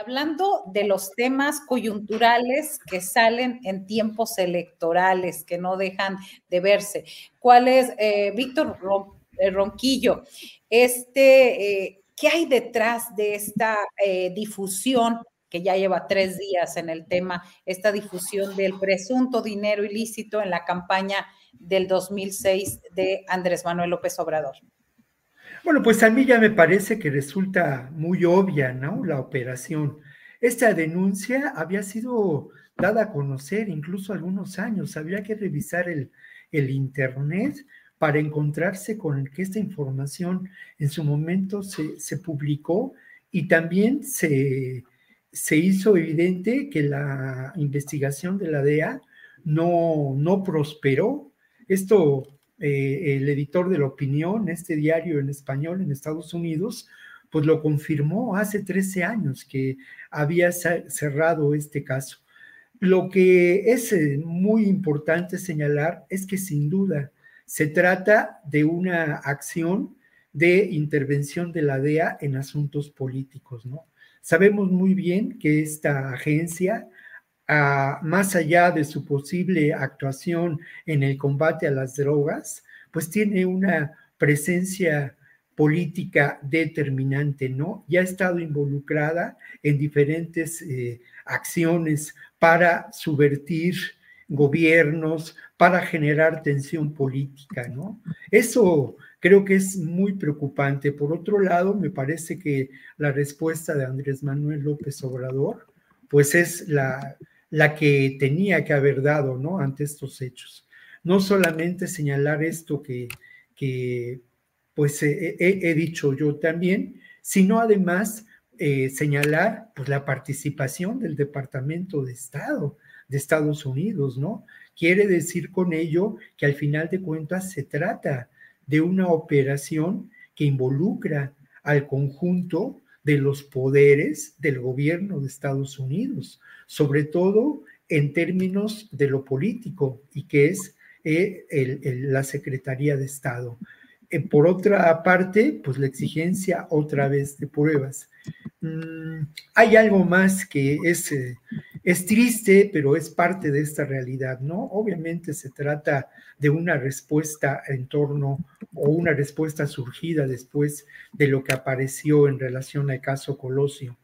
Hablando de los temas coyunturales que salen en tiempos electorales, que no dejan de verse, ¿cuál es, eh, Víctor eh, Ronquillo, este, eh, qué hay detrás de esta difusión que ya lleva tres días en el tema, esta difusión del presunto dinero ilícito en la campaña del 2006 de Andrés Manuel López Obrador? Bueno, pues a mí ya me parece que resulta muy obvia, ¿no? La operación. Esta denuncia había sido dada a conocer incluso algunos años. Había que revisar el, el Internet para encontrarse con que esta información en su momento se, se publicó y también se, se, hizo evidente que la investigación de la DEA no, no prosperó. Esto eh, el editor de la opinión, este diario en español en Estados Unidos, pues lo confirmó hace 13 años que había cerrado este caso. Lo que es eh, muy importante señalar es que sin duda se trata de una acción de intervención de la DEA en asuntos políticos, ¿no? Sabemos muy bien que esta agencia más allá de su posible actuación en el combate a las drogas, pues tiene una presencia política determinante, ¿no? Ya ha estado involucrada en diferentes eh, acciones para subvertir gobiernos, para generar tensión política, ¿no? Eso creo que es muy preocupante. Por otro lado, me parece que la respuesta de Andrés Manuel López Obrador, pues es la, la que tenía que haber dado, ¿no? Ante estos hechos. No solamente señalar esto que, que pues he, dicho yo también, sino además eh, señalar pues, la participación del Departamento de Estado de Estados Unidos, ¿no? Quiere decir con ello que al final de cuentas se trata de una operación que involucra al conjunto de los poderes del gobierno de Estados Unidos, sobre todo en términos de lo político y que es eh, la Secretaría de Estado. Eh, por otra parte, pues la exigencia otra vez de pruebas. Mm, hay algo más que es, eh, es triste, pero es parte de esta realidad, ¿no? Obviamente se trata de una respuesta en torno o una respuesta surgida después de lo que apareció en relación al caso Colosio.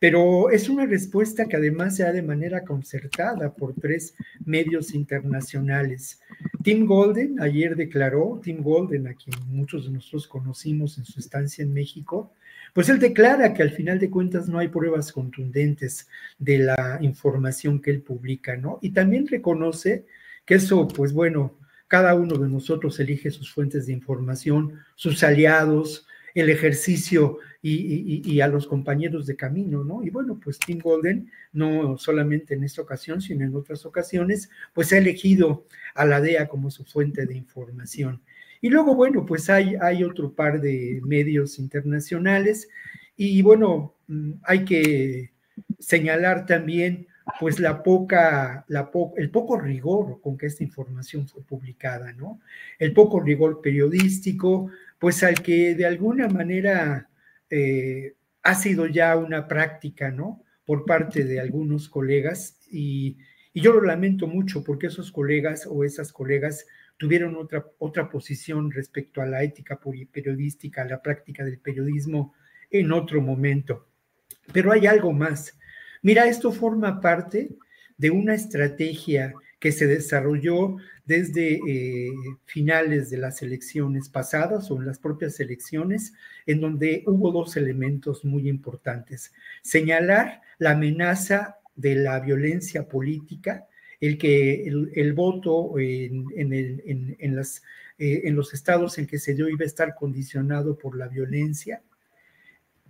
Pero es una respuesta que además se da de manera concertada por tres medios internacionales. Tim Golden ayer declaró, Tim Golden, a quien muchos de nosotros conocimos en su estancia en México, pues él declara que al final de cuentas no hay pruebas contundentes de la información que él publica, ¿no? Y también reconoce que eso, pues bueno, cada uno de nosotros elige sus fuentes de información, sus aliados, el ejercicio y, a los compañeros de camino, ¿no? Y bueno, pues Tim Golden, no solamente en esta ocasión, sino en otras ocasiones, pues ha elegido a la DEA como su fuente de información. Y luego, bueno, pues hay, hay otro par de medios internacionales y bueno, mm, hay que señalar también pues la poca, la el poco rigor con que esta información fue publicada, ¿no? El poco rigor periodístico, pues al que de alguna manera eh, ha sido ya una práctica, ¿no? por parte de algunos colegas y, yo lo lamento mucho porque esos colegas o esas colegas tuvieron otra, otra posición respecto a la ética periodística, a la práctica del periodismo en otro momento. Pero hay algo más. Mira, esto forma parte de una estrategia que se desarrolló desde eh, finales de las elecciones pasadas o en las propias elecciones, en donde hubo dos elementos muy importantes. Señalar la amenaza de la violencia política, el que el, voto en, en, las, eh, en los estados en que se dio iba a estar condicionado por la violencia,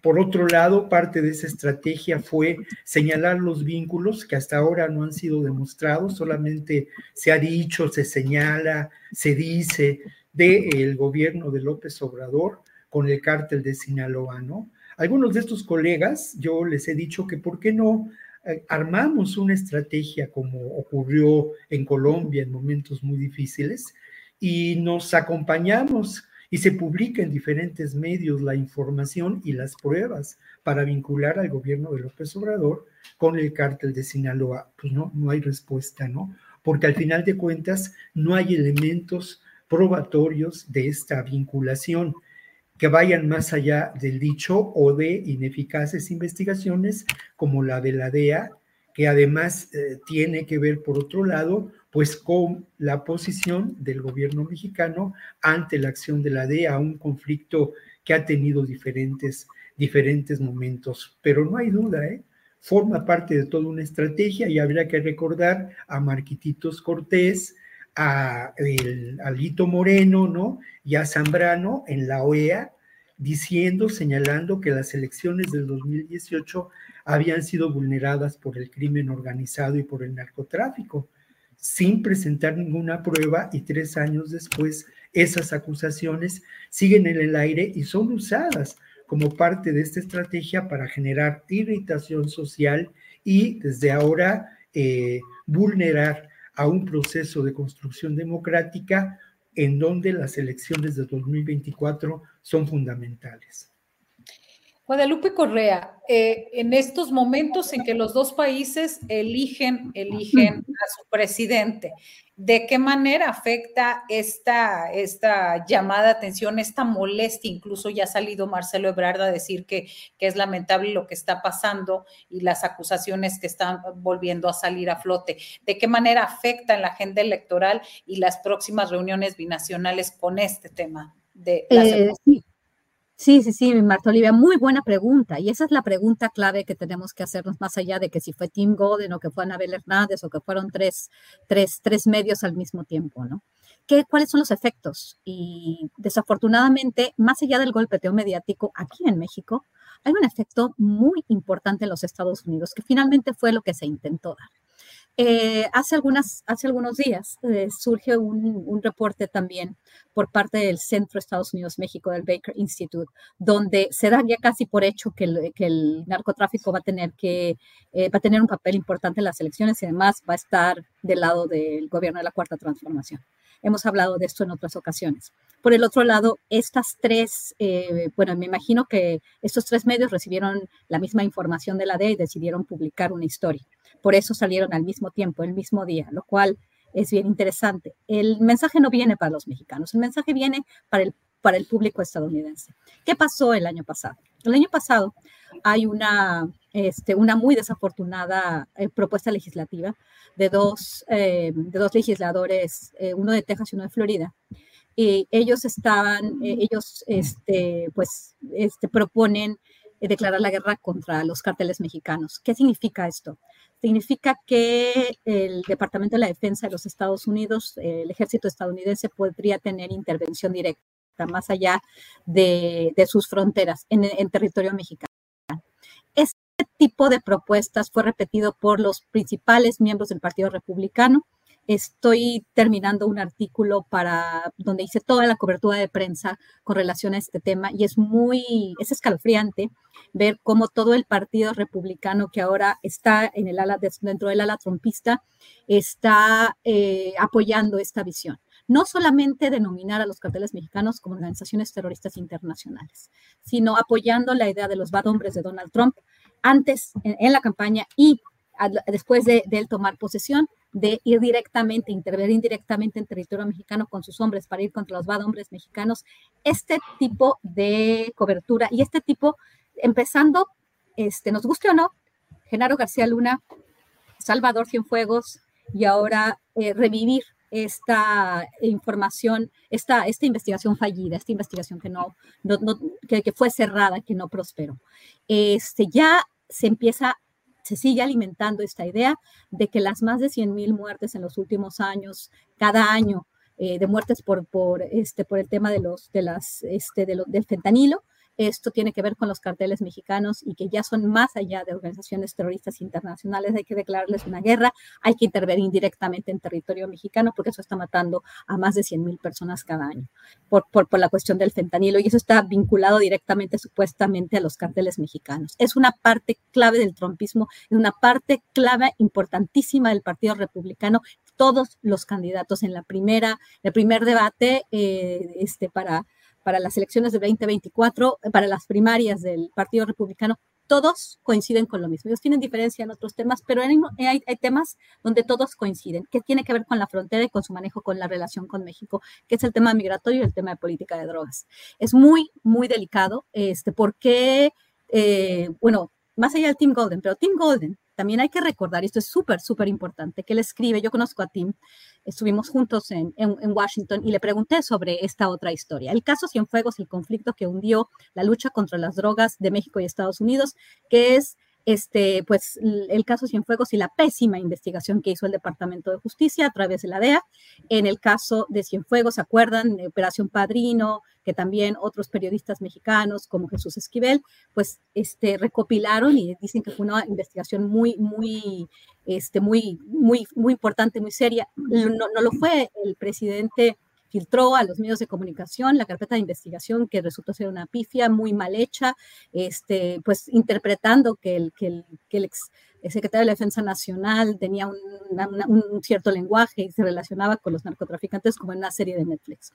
por otro lado, parte de esa estrategia fue señalar los vínculos que hasta ahora no han sido demostrados, solamente se ha dicho, se señala, se dice del gobierno de López Obrador con el cártel de Sinaloa, ¿no? Algunos de estos colegas, yo les he dicho que por qué no eh, armamos una estrategia como ocurrió en Colombia en momentos muy difíciles y nos acompañamos y se publica en diferentes medios la información y las pruebas para vincular al gobierno de López Obrador con el cártel de Sinaloa. Pues no, no hay respuesta, ¿no? Porque al final de cuentas no hay elementos probatorios de esta vinculación que vayan más allá del dicho o de ineficaces investigaciones como la de la DEA, que además eh, tiene que ver, por otro lado, pues con la posición del gobierno mexicano ante la acción de la DEA, un conflicto que ha tenido diferentes, diferentes momentos. Pero no hay duda, ¿eh? forma parte de toda una estrategia y habría que recordar a Marquititos Cortés, a, el, Moreno, ¿no? Y a Zambrano en la OEA, diciendo, señalando que las elecciones del 2018 habían sido vulneradas por el crimen organizado y por el narcotráfico sin presentar ninguna prueba y tres años después esas acusaciones siguen en el aire y son usadas como parte de esta estrategia para generar irritación social y desde ahora eh, vulnerar a un proceso de construcción democrática en donde las elecciones de 2024 son fundamentales. Guadalupe Correa, eh, en estos momentos en que los dos países eligen, eligen a su presidente, ¿de qué manera afecta esta, esta llamada de atención, esta molestia? Incluso ya ha salido Marcelo Ebrard a decir que, que es lamentable lo que está pasando y las acusaciones que están volviendo a salir a flote. ¿De qué manera afecta en la agenda electoral y las próximas reuniones binacionales con este tema? De eh, Sí, sí, sí, Marta Olivia, muy buena pregunta. Y esa es la pregunta clave que tenemos que hacernos más allá de que si fue Tim Golden o que fue Anabel Hernández o que fueron tres, tres, tres medios al mismo tiempo, ¿no? ¿Qué, ¿Cuáles son los efectos? Y desafortunadamente, más allá del golpeteo mediático aquí en México, hay un efecto muy importante en los Estados Unidos, que finalmente fue lo que se intentó dar. Eh, hace, algunos días eh, surge un, reporte también por parte del Centro Estados Unidos-México del Baker Institute, donde se da ya casi por hecho que el, narcotráfico va a, tener que, eh, va a tener un papel importante en las elecciones y además va a estar del lado del gobierno de la Cuarta Transformación. Hemos hablado de esto en otras ocasiones. Por el otro lado, estas tres, bueno, me imagino que estos tres medios recibieron la misma información de la DEA y decidieron publicar una historia. Por eso salieron al mismo tiempo, el mismo día, lo cual es bien interesante. El mensaje no viene para los mexicanos, el mensaje viene para el, para el público estadounidense. ¿Qué pasó el año pasado? El año pasado hay una, este, una muy desafortunada eh, propuesta legislativa de dos, eh, de dos legisladores, eh, uno de Texas y uno de Florida. Y ellos estaban, ellos este, pues, este, proponen declarar la guerra contra los carteles mexicanos. ¿Qué significa esto? Significa que el Departamento de la Defensa de los Estados Unidos, el ejército estadounidense, podría tener intervención directa más allá de, sus fronteras en, territorio mexicano. Este tipo de propuestas fue repetido por los principales miembros del Partido Republicano estoy terminando un artículo para donde hice toda la cobertura de prensa con relación a este tema y es muy, es escalofriante ver cómo todo el partido republicano que ahora está en el ala, dentro del ala trompista está eh, apoyando esta visión. No solamente denominar a los carteles mexicanos como organizaciones terroristas internacionales, sino apoyando la idea de los bad hombres de Donald Trump antes en, la campaña y después de, él tomar posesión, de ir directamente, intervenir directamente en territorio mexicano con sus hombres para ir contra los bad hombres mexicanos. Este tipo de cobertura y este tipo, empezando, este, nos guste o no, Genaro García Luna, Salvador Cienfuegos y ahora eh, revivir esta información, esta, esta investigación fallida, esta investigación que no, que, que, fue cerrada, que no prosperó. Este, ya se empieza se sigue alimentando esta idea de que las más de 100.000 muertes en los últimos años, cada año, eh, de muertes por, por, este, por el tema de los, de las, este, de del fentanilo, esto tiene que ver con los carteles mexicanos y que ya son más allá de organizaciones terroristas internacionales. Hay que declararles una guerra, hay que intervenir directamente en territorio mexicano porque eso está matando a más de 100 mil personas cada año por, por, por, la cuestión del fentanilo y eso está vinculado directamente, supuestamente, a los carteles mexicanos. Es una parte clave del trompismo, es una parte clave importantísima del Partido Republicano todos los candidatos en la primera, el primer debate eh, este, para para las elecciones de 2024, para las primarias del Partido Republicano, todos coinciden con lo mismo. Ellos tienen diferencia en otros temas, pero hay, hay, temas donde todos coinciden, que tiene que ver con la frontera y con su manejo con la relación con México, que es el tema migratorio y el tema de política de drogas. Es muy, muy delicado, este, porque, eh, bueno, más allá del Tim Golden, pero Tim Golden también hay que recordar, y esto es súper, súper importante, que él escribe, yo conozco a Tim, estuvimos juntos en, en, Washington y le pregunté sobre esta otra historia. El caso Cienfuegos, el conflicto que hundió la lucha contra las drogas de México y Estados Unidos, que es este, pues el caso Cienfuegos y la pésima investigación que hizo el Departamento de Justicia a través de la DEA. En el caso de Cienfuegos, ¿se acuerdan? Operación Padrino, que también otros periodistas mexicanos como Jesús Esquivel, pues este, recopilaron y dicen que fue una investigación muy, muy, este, muy, muy, muy importante, muy seria. No, no lo fue el presidente filtró a los medios de comunicación la carpeta de investigación que resultó ser una pifia muy mal hecha, este, pues interpretando que el, que el, que el ex secretario de la Defensa Nacional tenía un, cierto lenguaje y se relacionaba con los narcotraficantes como en una serie de Netflix.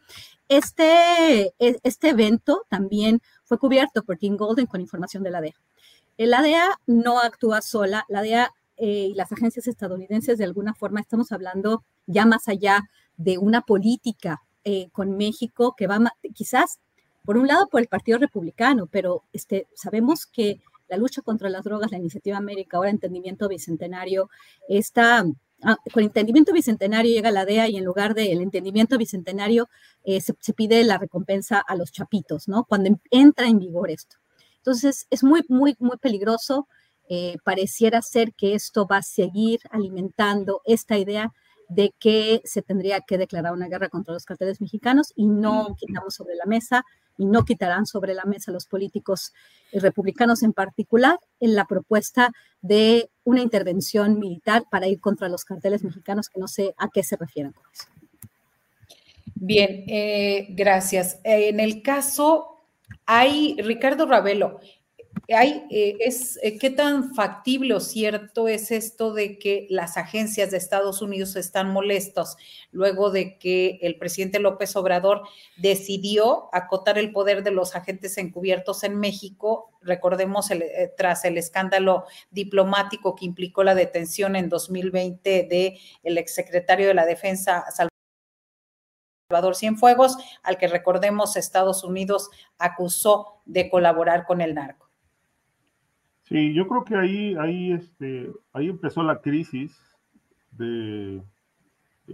Este, e, este evento también fue cubierto por King Golden con información de la DEA. La DEA no actúa sola, la DEA eh, y las agencias estadounidenses de alguna forma estamos hablando ya más allá de una política eh, con México que va quizás, por un lado, por el Partido Republicano, pero este, sabemos que la lucha contra las drogas, la iniciativa América, ahora entendimiento bicentenario, está, ah, con entendimiento bicentenario llega la DEA y en lugar del entendimiento bicentenario eh, se, pide la recompensa a los chapitos, ¿no? Cuando entra en vigor esto. Entonces, es muy, muy, muy peligroso. Eh, pareciera ser que esto va a seguir alimentando esta idea de que se tendría que declarar una guerra contra los carteles mexicanos y no quitamos sobre la mesa y no quitarán sobre la mesa los políticos eh, republicanos en particular en la propuesta de una intervención militar para ir contra los carteles mexicanos, que no sé a qué se refieren con eso. Bien, eh, gracias. En el caso, hay Ricardo Ravelo, eh, es, eh, ¿Qué tan factible o cierto es esto de que las agencias de Estados Unidos están molestos luego de que el presidente López Obrador decidió acotar el poder de los agentes encubiertos en México? Recordemos, eh, tras el escándalo diplomático que implicó la detención en 2020 del el exsecretario de la Defensa, Salvador Cienfuegos, al que recordemos Estados Unidos acusó de colaborar con el narco. Sí, yo creo que ahí, ahí, este, ahí empezó la crisis de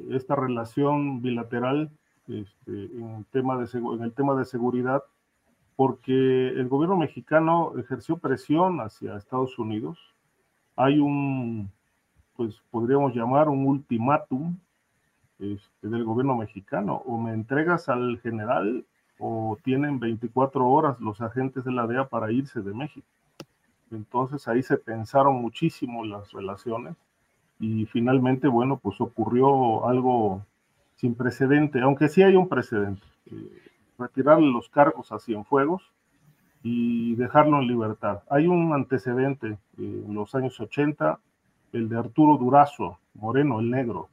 esta relación bilateral este, en, tema de, en el tema de seguridad, porque el gobierno mexicano ejerció presión hacia Estados Unidos. Hay un, pues podríamos llamar un ultimátum este, del gobierno mexicano, o me entregas al general o tienen 24 horas los agentes de la DEA para irse de México. Entonces ahí se pensaron muchísimo las relaciones y finalmente, bueno, pues ocurrió algo sin precedente, aunque sí hay un precedente, eh, retirarle los cargos a Cienfuegos y dejarlo en libertad. Hay un antecedente eh, en los años 80, el de Arturo Durazo, Moreno, el negro.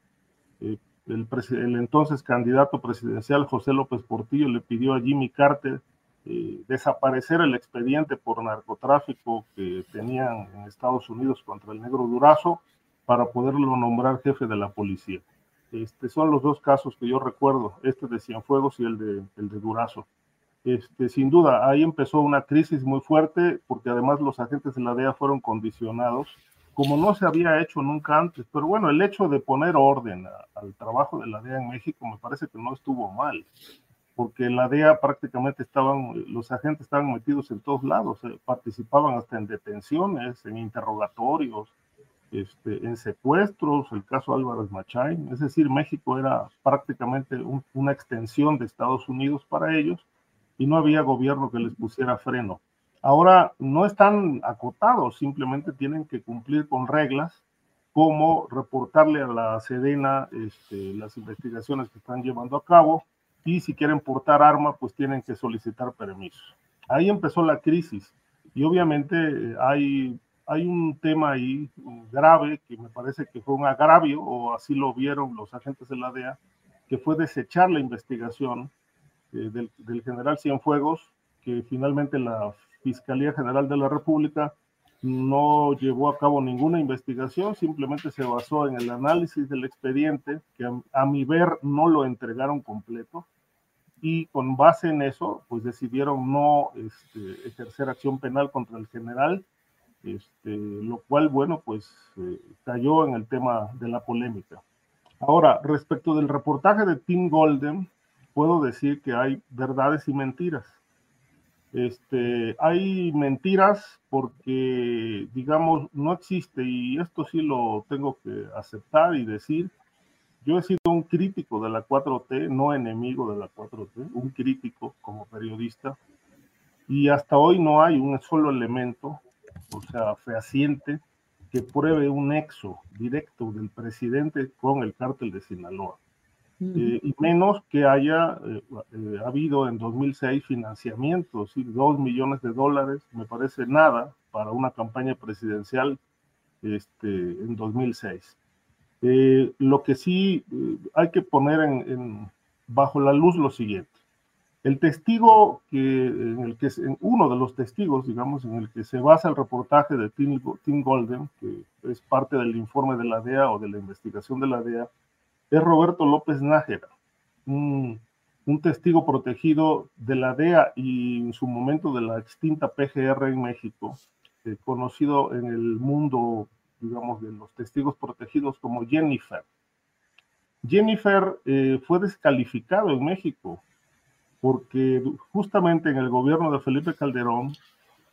Eh, el, el, entonces candidato presidencial José López Portillo le pidió a Jimmy Carter eh, desaparecer el expediente por narcotráfico que tenían en Estados Unidos contra el negro Durazo para poderlo nombrar jefe de la policía. Este, son los dos casos que yo recuerdo, este de Cienfuegos y el de, el de Durazo. Este, sin duda, ahí empezó una crisis muy fuerte porque además los agentes de la DEA fueron condicionados, como no se había hecho nunca antes. Pero bueno, el hecho de poner orden al trabajo de la DEA en México me parece que no estuvo mal, porque la DEA prácticamente estaban, los agentes estaban metidos en todos lados, eh, participaban hasta en detenciones, en interrogatorios, este, en secuestros, el caso Álvarez Machain, es decir, México era prácticamente una extensión de Estados Unidos para ellos y no había gobierno que les pusiera freno. Ahora no están acotados, simplemente tienen que cumplir con reglas como reportarle a la Sedena este, las investigaciones que están llevando a cabo y si quieren portar arma, pues tienen que solicitar permiso. Ahí empezó la crisis y obviamente eh, hay, hay un tema ahí grave que me parece que fue un agravio, o así lo vieron los agentes de la DEA, que fue desechar la investigación eh, del, general Cienfuegos, que finalmente la Fiscalía General de la República no llevó a cabo ninguna investigación, simplemente se basó en el análisis del expediente, que a, mi ver no lo entregaron completo, y con base en eso, pues decidieron no este, ejercer acción penal contra el general, este, lo cual, bueno, pues eh, cayó en el tema de la polémica. Ahora, respecto del reportaje de Tim Golden, puedo decir que hay verdades y mentiras. Este, hay mentiras porque, digamos, no existe, y esto sí lo tengo que aceptar y decir, yo he sido un crítico de la 4T, no enemigo de la 4T, un crítico como periodista, y hasta hoy no hay un solo elemento, o sea, fehaciente, que pruebe un nexo directo del presidente con el cártel de Sinaloa. Eh, y menos que haya eh, eh, habido en 2006 financiamientos, y dos millones de dólares, me parece nada para una campaña presidencial este, en 2006. Lo que sí hay que poner bajo la luz lo siguiente. El testigo que, en uno de los testigos, digamos, en el que se basa el reportaje de Tim, Tim Golden, que es parte del informe de la DEA o de la investigación de la DEA, es Roberto López Nájera, un, testigo protegido de la DEA y en su momento de la extinta PGR en México, eh, conocido en el mundo, digamos, de los testigos protegidos como Jennifer. Jennifer eh, fue descalificado en México porque justamente en el gobierno de Felipe Calderón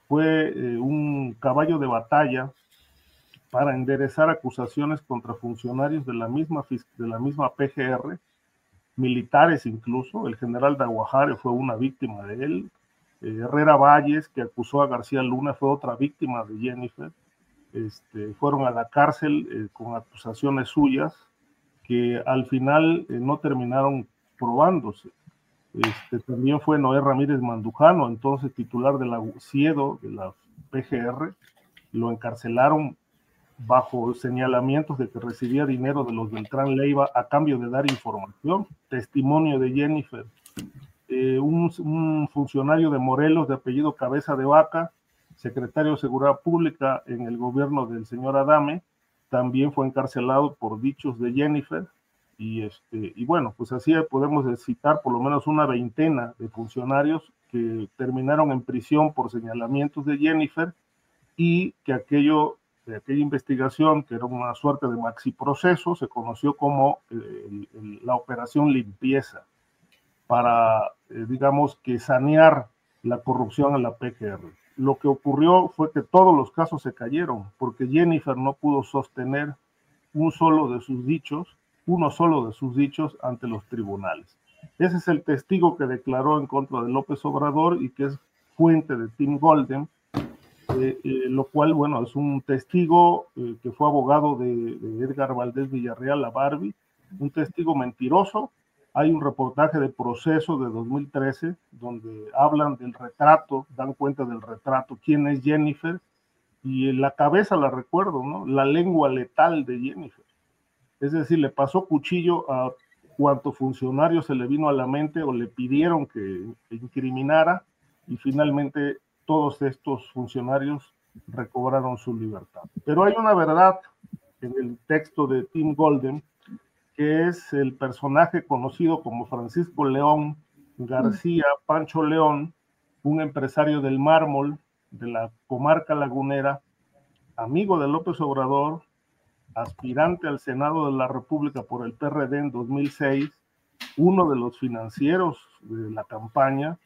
fue eh, un caballo de batalla para enderezar acusaciones contra funcionarios de la misma, de la misma PGR, militares incluso. El general de Aguajare fue una víctima de él. Eh, Herrera Valles, que acusó a García Luna, fue otra víctima de Jennifer. Este, fueron a la cárcel eh, con acusaciones suyas que al final eh, no terminaron probándose. Este, también fue Noé Ramírez Mandujano, entonces titular de la CIEDO, de la PGR, lo encarcelaron bajo señalamientos de que recibía dinero de los Beltrán Leiva a cambio de dar información. Testimonio de Jennifer. Eh, un, funcionario de Morelos de apellido Cabeza de Vaca, secretario de Seguridad Pública en el gobierno del señor Adame, también fue encarcelado por dichos de Jennifer. Y, este, y bueno, pues así podemos citar por lo menos una veintena de funcionarios que terminaron en prisión por señalamientos de Jennifer y que aquello de aquella investigación, que era una suerte de maxi proceso, se conoció como eh, la operación limpieza, para, eh, digamos, que sanear la corrupción en la PGR. Lo que ocurrió fue que todos los casos se cayeron, porque Jennifer no pudo sostener un solo de sus dichos, uno solo de sus dichos ante los tribunales. Ese es el testigo que declaró en contra de López Obrador y que es fuente de Tim Golden, eh, eh, lo cual, bueno, es un testigo eh, que fue abogado de, Edgar Valdés Villarreal, a Barbie, un testigo mentiroso. Hay un reportaje de proceso de 2013 donde hablan del retrato, dan cuenta del retrato, quién es Jennifer, y en la cabeza la recuerdo, ¿no? La lengua letal de Jennifer. Es decir, le pasó cuchillo a cuanto funcionario se le vino a la mente o le pidieron que incriminara y finalmente todos estos funcionarios recobraron su libertad. Pero hay una verdad en el texto de Tim Golden, que es el personaje conocido como Francisco León García Pancho León, un empresario del mármol de la comarca lagunera, amigo de López Obrador, aspirante al Senado de la República por el PRD en 2006, uno de los financieros de la campaña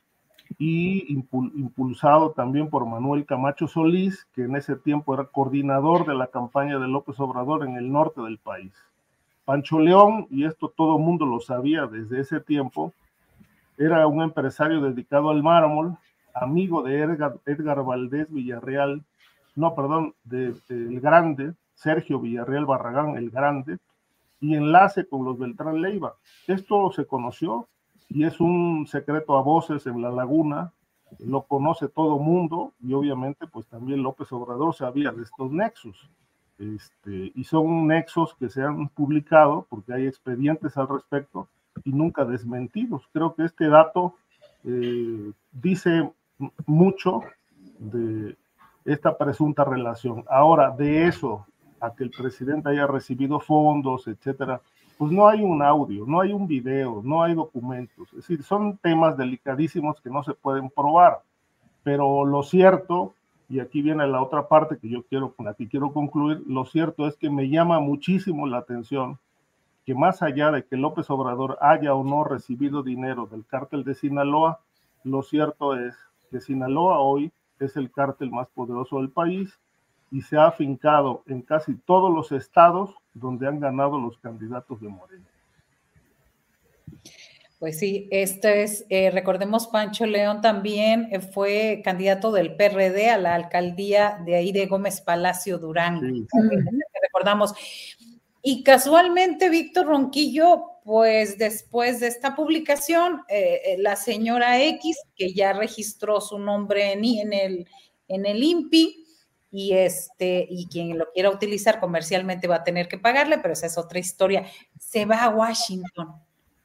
y impulsado también por Manuel Camacho Solís, que en ese tiempo era coordinador de la campaña de López Obrador en el norte del país. Pancho León, y esto todo el mundo lo sabía desde ese tiempo, era un empresario dedicado al mármol, amigo de Edgar, Valdés Villarreal, no, perdón, de, el Grande, Sergio Villarreal Barragán, el Grande, y enlace con los Beltrán Leiva. Esto se conoció y es un secreto a voces en la laguna, lo conoce todo mundo y obviamente pues también López Obrador sabía de estos nexos. Este, y son nexos que se han publicado porque hay expedientes al respecto y nunca desmentidos. Creo que este dato eh, dice mucho de esta presunta relación. Ahora, de eso a que el presidente haya recibido fondos, etcétera, pues no hay un audio, no hay un video, no hay documentos. Es decir, son temas delicadísimos que no se pueden probar. Pero lo cierto, y aquí viene la otra parte que yo quiero, que quiero concluir, lo cierto es que me llama muchísimo la atención que más allá de que López Obrador haya o no recibido dinero del cártel de Sinaloa, lo cierto es que Sinaloa hoy es el cártel más poderoso del país y se ha afincado en casi todos los estados donde han ganado los candidatos de Morena. Pues sí, este es, eh, recordemos, Pancho León también eh, fue candidato del PRD a la alcaldía de ahí de Gómez Palacio Durán. Recordamos, y casualmente, Víctor Ronquillo, pues después de esta publicación, eh, eh, la señora X, que ya registró su nombre en, en, el, en el INPI, y este, y quien lo quiera utilizar comercialmente va a tener que pagarle, pero esa es otra historia. Se va a Washington,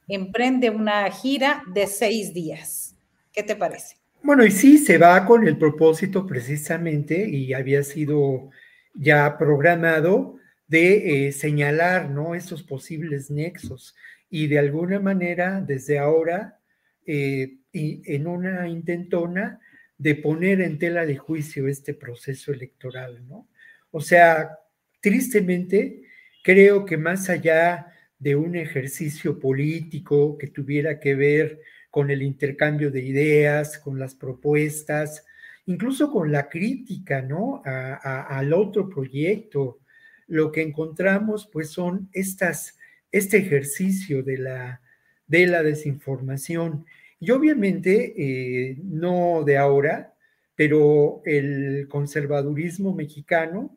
emprende una gira de seis días. ¿Qué te parece? Bueno, y sí, se va con el propósito precisamente, y había sido ya programado de eh, señalar ¿no? esos posibles nexos y de alguna manera desde ahora eh, y en una intentona de poner en tela de juicio este proceso electoral, ¿no? O sea, tristemente, creo que más allá de un ejercicio político que tuviera que ver con el intercambio de ideas, con las propuestas, incluso con la crítica, ¿no? al otro proyecto, lo que encontramos pues son estas, este ejercicio de la, de la desinformación. Y obviamente, eh, no de ahora, pero el conservadurismo mexicano.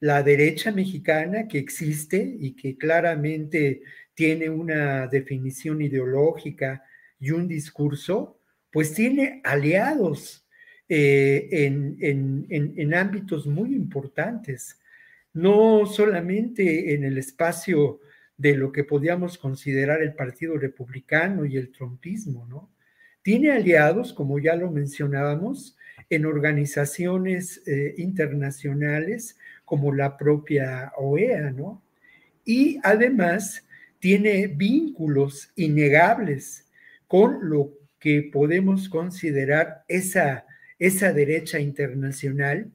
La derecha mexicana que existe y que claramente tiene una definición ideológica y un discurso, pues tiene aliados eh, en, ámbitos muy importantes, no solamente en el espacio de lo que podíamos considerar el Partido Republicano y el trompismo, ¿no? Tiene aliados, como ya lo mencionábamos, en organizaciones eh, internacionales como la propia OEA, ¿no? Y además tiene vínculos innegables con lo que podemos considerar esa, esa derecha internacional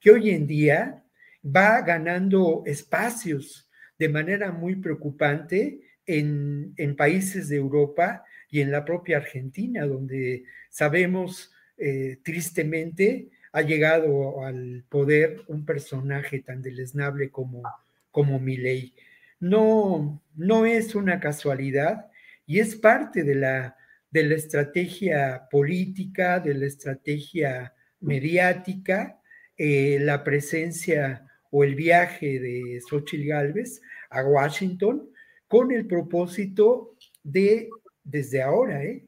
que hoy en día va ganando espacios de manera muy preocupante en, países de Europa y en la propia Argentina, donde sabemos eh, tristemente ha llegado al poder un personaje tan deleznable como, como Milei. No, no es una casualidad y es parte de la, de la estrategia política, de la estrategia mediática, eh, la presencia o el viaje de Xochitl Gálvez a Washington con el propósito de, desde ahora, ¿eh?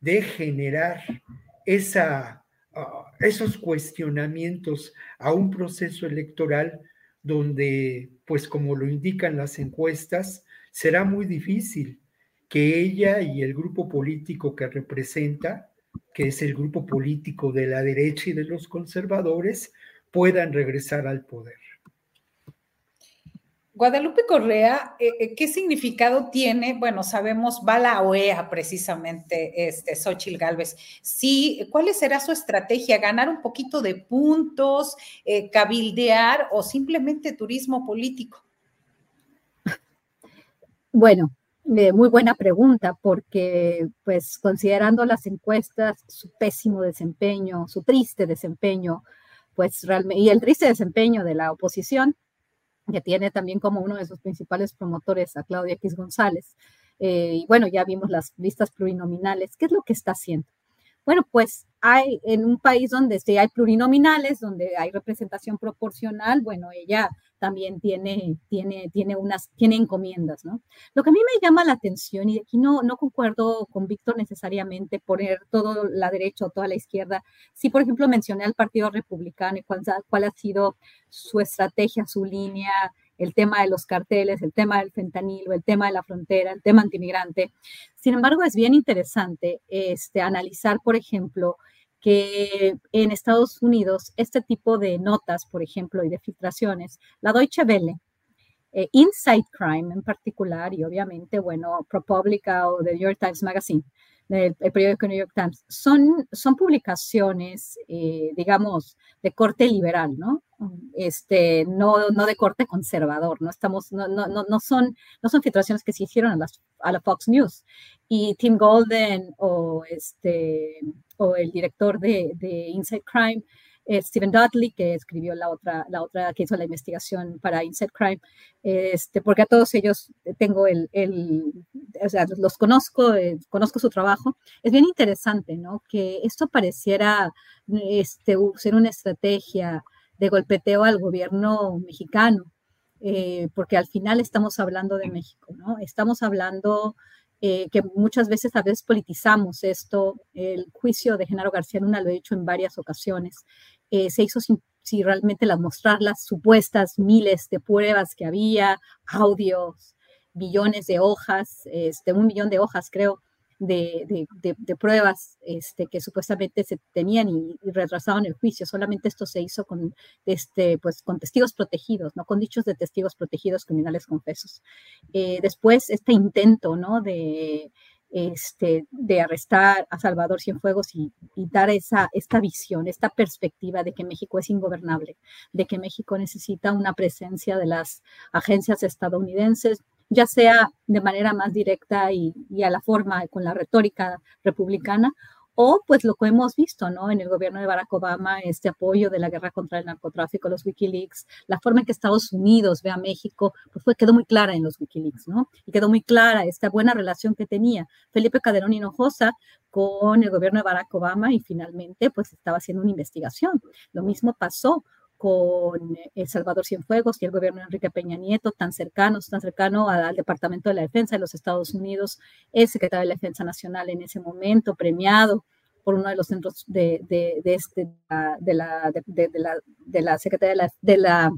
de generar esa, esos cuestionamientos a un proceso electoral donde, pues como lo indican las encuestas, será muy difícil que ella y el grupo político que representa, que es el grupo político de la derecha y de los conservadores, puedan regresar al poder. Guadalupe Correa, eh, eh, ¿qué significado tiene? Bueno, sabemos, va la OEA precisamente, este, Xochil Gálvez. Sí, ¿cuál será su estrategia? ¿Ganar un poquito de puntos, eh, cabildear o simplemente turismo político? Bueno, muy buena pregunta, porque pues considerando las encuestas, su pésimo desempeño, su triste desempeño, pues realmente, y el triste desempeño de la oposición, que tiene también como uno de sus principales promotores a Claudia X González. Eh, y bueno, ya vimos las listas plurinominales. ¿Qué es lo que está haciendo? Bueno, pues hay en un país donde sí hay plurinominales, donde hay representación proporcional, bueno, ella también tiene, tiene, tiene unas, tiene encomiendas, ¿no? Lo que a mí me llama la atención, y aquí no, no concuerdo con Víctor necesariamente poner toda la derecha o toda la izquierda, sí, por ejemplo, mencioné al Partido Republicano y cuál, cuál ha sido su estrategia, su línea, el tema de los carteles, el tema del fentanilo, el tema de la frontera, el tema antimigrante. Sin embargo, es bien interesante este, analizar, por ejemplo, que en Estados Unidos este tipo de notas, por ejemplo, y de filtraciones, la Deutsche Welle, eh, Inside Crime en particular, y obviamente, bueno, ProPublica o The New York Times Magazine, el, periódico New York Times, son, son publicaciones, eh, digamos, de corte liberal, ¿no? Este, no, no de corte conservador, no estamos, no, no, no, son, no son filtraciones que se hicieron a, las, a la Fox News. Y Tim Golden o este, o el director de, Inside Crime, eh, Stephen Dudley, que escribió la otra, la otra que hizo la investigación para Inside Crime, este, porque a todos ellos tengo el, el o sea, los conozco, eh, conozco su trabajo. Es bien interesante, ¿no? Que esto pareciera este, ser una estrategia de golpeteo al gobierno mexicano, eh, porque al final estamos hablando de México, ¿no? Estamos hablando eh, que muchas veces a veces politizamos esto. El juicio de Genaro García Luna, lo he dicho en varias ocasiones, eh, se hizo sin, realmente las, mostrar las supuestas miles de pruebas que había, audios, billones de hojas, este, un millón de hojas creo, de, de, pruebas este, que supuestamente se tenían y, retrasaban el juicio. Solamente esto se hizo con, este, pues, con testigos protegidos, ¿no? con dichos de testigos protegidos criminales confesos. Eh, después, este intento ¿no? de, este, de arrestar a Salvador Cienfuegos y, y, dar esa, esta visión, esta perspectiva de que México es ingobernable, de que México necesita una presencia de las agencias estadounidenses, ya sea de manera más directa y, a la forma con la retórica republicana, o pues lo que hemos visto, ¿no? En el gobierno de Barack Obama, este apoyo de la guerra contra el narcotráfico, los Wikileaks, la forma en que Estados Unidos ve a México, pues quedó muy clara en los Wikileaks, ¿no? Y quedó muy clara esta buena relación que tenía Felipe Calderón Hinojosa con el gobierno de Barack Obama y finalmente pues estaba haciendo una investigación. Lo mismo pasó con El Salvador Cienfuegos y el gobierno de Enrique Peña Nieto, tan cercanos, tan cercano al Departamento de la Defensa de los Estados Unidos, el secretario de la Defensa Nacional en ese momento, premiado por uno de los centros de, de, este, de, la, de, la, de la Secretaría de la,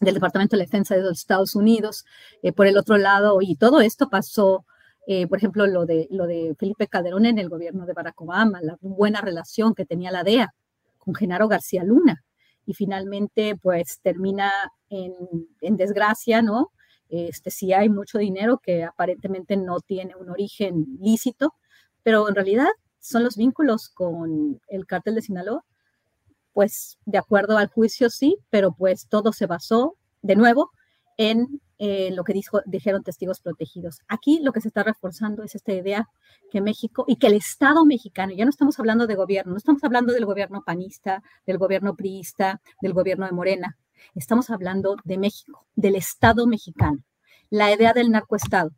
del Departamento de la Defensa de los Estados Unidos. Eh, por el otro lado, y todo esto pasó, eh, por ejemplo, lo de, lo de Felipe Calderón en el gobierno de Barack Obama, la buena relación que tenía la DEA con Genaro García Luna, y finalmente pues termina en, desgracia, ¿no? este, sí hay mucho dinero que aparentemente no tiene un origen lícito, pero en realidad son los vínculos con el cártel de Sinaloa. Pues de acuerdo al juicio sí, pero pues todo se basó de nuevo en eh, lo que dijeron testigos protegidos. Aquí lo que se está reforzando es esta idea que México y que el Estado mexicano, ya no estamos hablando de gobierno, no estamos hablando del gobierno panista, del gobierno priista, del gobierno de Morena, estamos hablando de México, del Estado mexicano, la idea del narcoestado,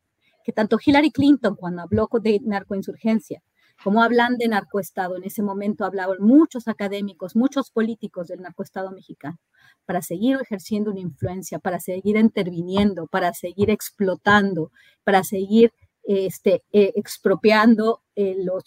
que tanto Hillary Clinton cuando habló de narcoinsurgencia, como hablan de narcoestado, en ese momento hablaban muchos académicos, muchos políticos del narcoestado mexicano para seguir ejerciendo una influencia, para seguir interviniendo, para seguir explotando, para seguir este, eh, expropiando eh, los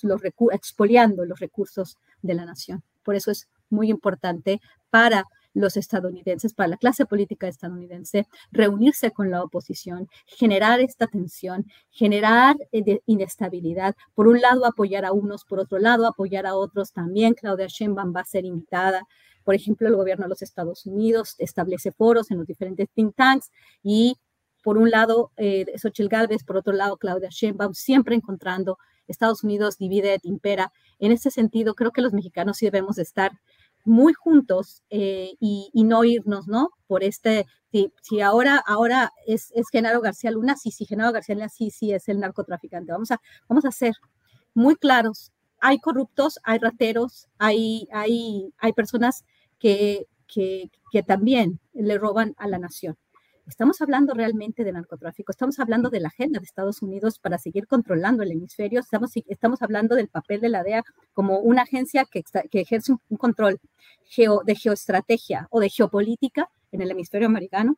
expoliando los recursos de la nación. Por eso es muy importante para los estadounidenses, para la clase política estadounidense, reunirse con la oposición, generar esta tensión, generar eh, inestabilidad. Por un lado, apoyar a unos, por otro lado, apoyar a otros. También Claudia Sheinbaum va a ser invitada por ejemplo, el gobierno de los Estados Unidos establece foros en los diferentes think tanks y por un lado eh, Xochitl Galvez, por otro lado Claudia Sheinbaum, siempre encontrando Estados Unidos divide, impera. En ese sentido, creo que los mexicanos sí debemos estar muy juntos eh, y, no irnos, ¿no? Por este, si, ahora, ahora es, es, Genaro García Luna, sí, sí, Genaro García Luna sí, sí es el narcotraficante. Vamos a, vamos a ser muy claros. Hay corruptos, hay rateros, hay, hay, hay personas que, que, también le roban a la nación. Estamos hablando realmente de narcotráfico, estamos hablando de la agenda de Estados Unidos para seguir controlando el hemisferio, estamos, estamos hablando del papel de la DEA como una agencia que, que ejerce un, control geo, de geoestrategia o de geopolítica en el hemisferio americano.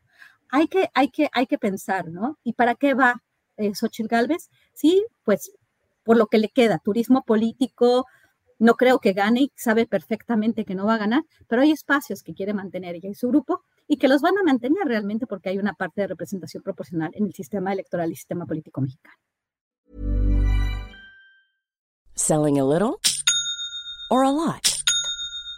Hay que, hay que, hay que pensar, ¿no? ¿Y para qué va eh, Xochitl Galvez? Sí, pues por lo que le queda, turismo político, no creo que gane y sabe perfectamente que no va a ganar, pero hay espacios que quiere mantener ella y su grupo y que los van a mantener realmente porque hay una parte de representación proporcional en el sistema electoral y sistema político mexicano. Selling a little or a lot.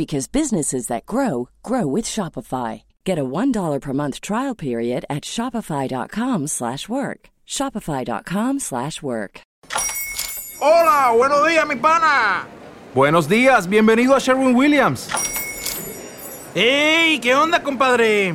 because businesses that grow grow with Shopify. Get a $1 per month trial period at Shopify.com slash work. Shopify.com slash work. Hola, buenos días, mi pana. Buenos días, bienvenido a Sherwin Williams. ¡Ey! ¿Qué onda, compadre?